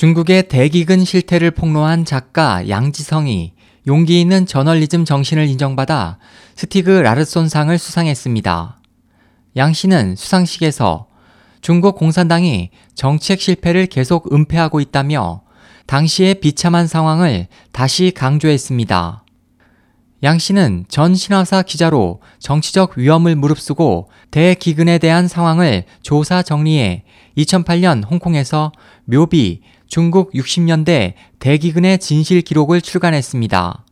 중국의 대기근 실태를 폭로한 작가 양지성이 용기 있는 저널리즘 정신을 인정받아 스티그 라르손상을 수상했습니다. 양 씨는 수상식에서 중국 공산당이 정책 실패를 계속 은폐하고 있다며 당시의 비참한 상황을 다시 강조했습니다. 양 씨는 전 신화사 기자로 정치적 위험을 무릅쓰고 대기근에 대한 상황을 조사 정리해 2008년 홍콩에서 묘비 중국 60년대 대기근의 진실 기록을 출간했습니다.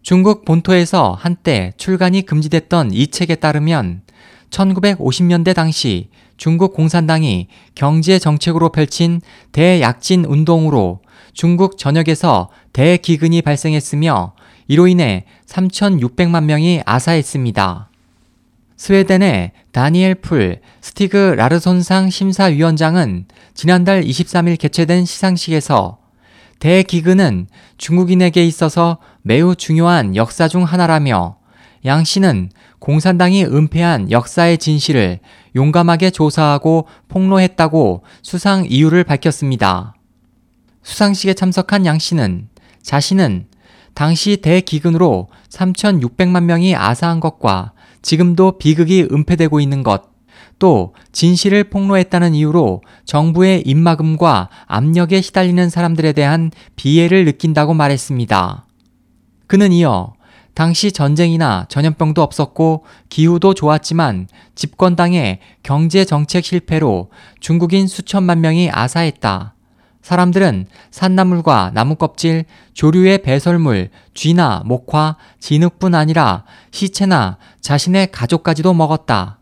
중국 본토에서 한때 출간이 금지됐던 이 책에 따르면 1950년대 당시 중국 공산당이 경제 정책으로 펼친 대약진 운동으로 중국 전역에서 대기근이 발생했으며 이로 인해 3,600만 명이 아사했습니다. 스웨덴의 다니엘 풀 스티그 라르손상 심사위원장은 지난달 23일 개최된 시상식에서 대기근은 중국인에게 있어서 매우 중요한 역사 중 하나라며 양 씨는 공산당이 은폐한 역사의 진실을 용감하게 조사하고 폭로했다고 수상 이유를 밝혔습니다. 수상식에 참석한 양 씨는 자신은 당시 대기근으로 3,600만 명이 아사한 것과 지금도 비극이 은폐되고 있는 것, 또 진실을 폭로했다는 이유로 정부의 입막음과 압력에 시달리는 사람들에 대한 비애를 느낀다고 말했습니다. 그는 이어 당시 전쟁이나 전염병도 없었고 기후도 좋았지만 집권당의 경제 정책 실패로 중국인 수천만 명이 아사했다. 사람들은 산나물과 나무껍질, 조류의 배설물, 쥐나 목화, 진흙뿐 아니라 시체나 자신의 가족까지도 먹었다.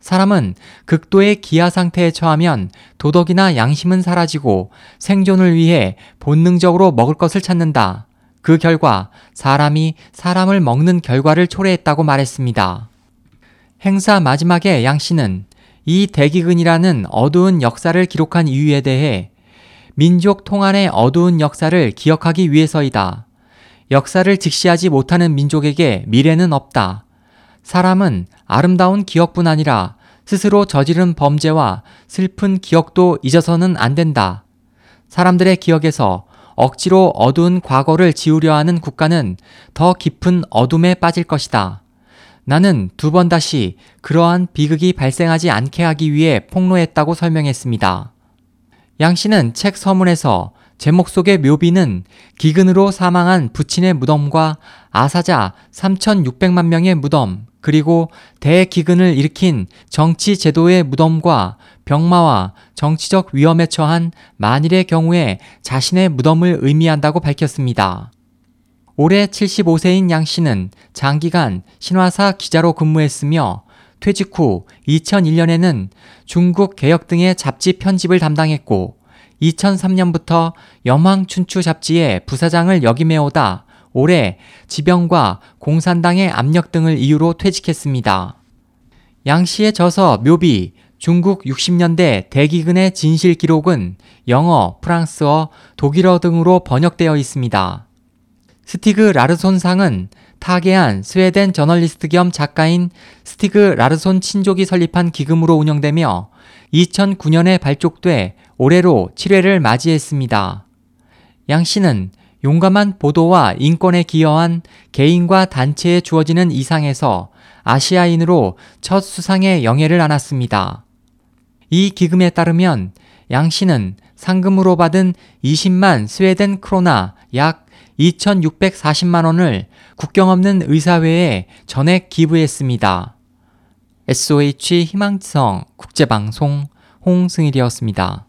사람은 극도의 기아 상태에 처하면 도덕이나 양심은 사라지고 생존을 위해 본능적으로 먹을 것을 찾는다. 그 결과 사람이 사람을 먹는 결과를 초래했다고 말했습니다. 행사 마지막에 양 씨는 이 대기근이라는 어두운 역사를 기록한 이유에 대해 민족 통한의 어두운 역사를 기억하기 위해서이다. 역사를 직시하지 못하는 민족에게 미래는 없다. 사람은 아름다운 기억뿐 아니라 스스로 저지른 범죄와 슬픈 기억도 잊어서는 안 된다. 사람들의 기억에서 억지로 어두운 과거를 지우려 하는 국가는 더 깊은 어둠에 빠질 것이다. 나는 두 번 다시 그러한 비극이 발생하지 않게 하기 위해 폭로했다고 설명했습니다. 양 씨는 책 서문에서 제목 속의 묘비는 기근으로 사망한 부친의 무덤과 아사자 3,600만 명의 무덤, 그리고 대기근을 일으킨 정치 제도의 무덤과 병마와 정치적 위험에 처한 만일의 경우에 자신의 무덤을 의미한다고 밝혔습니다. 올해 75세인 양 씨는 장기간 신화사 기자로 근무했으며 퇴직 후 2001년에는 중국 개혁 등의 잡지 편집을 담당했고 2003년부터 염황춘추 잡지의 부사장을 역임해오다 올해 지병과 공산당의 압력 등을 이유로 퇴직했습니다. 양 씨의 저서 묘비 중국 60년대 대기근의 진실 기록은 영어, 프랑스어, 독일어 등으로 번역되어 있습니다. 스티그 라르손상은 타계한 스웨덴 저널리스트 겸 작가인 스티그 라르손 친족이 설립한 기금으로 운영되며 2009년에 발족돼 올해로 7회를 맞이했습니다. 양 씨는 용감한 보도와 인권에 기여한 개인과 단체에 주어지는 이상에서 아시아인으로 첫 수상의 영예를 안았습니다. 이 기금에 따르면 양 씨는 상금으로 받은 20만 스웨덴 크로나 약 2,640만 원을 국경 없는 의사회에 전액 기부했습니다. SOH 희망지성 국제방송 홍승일이었습니다.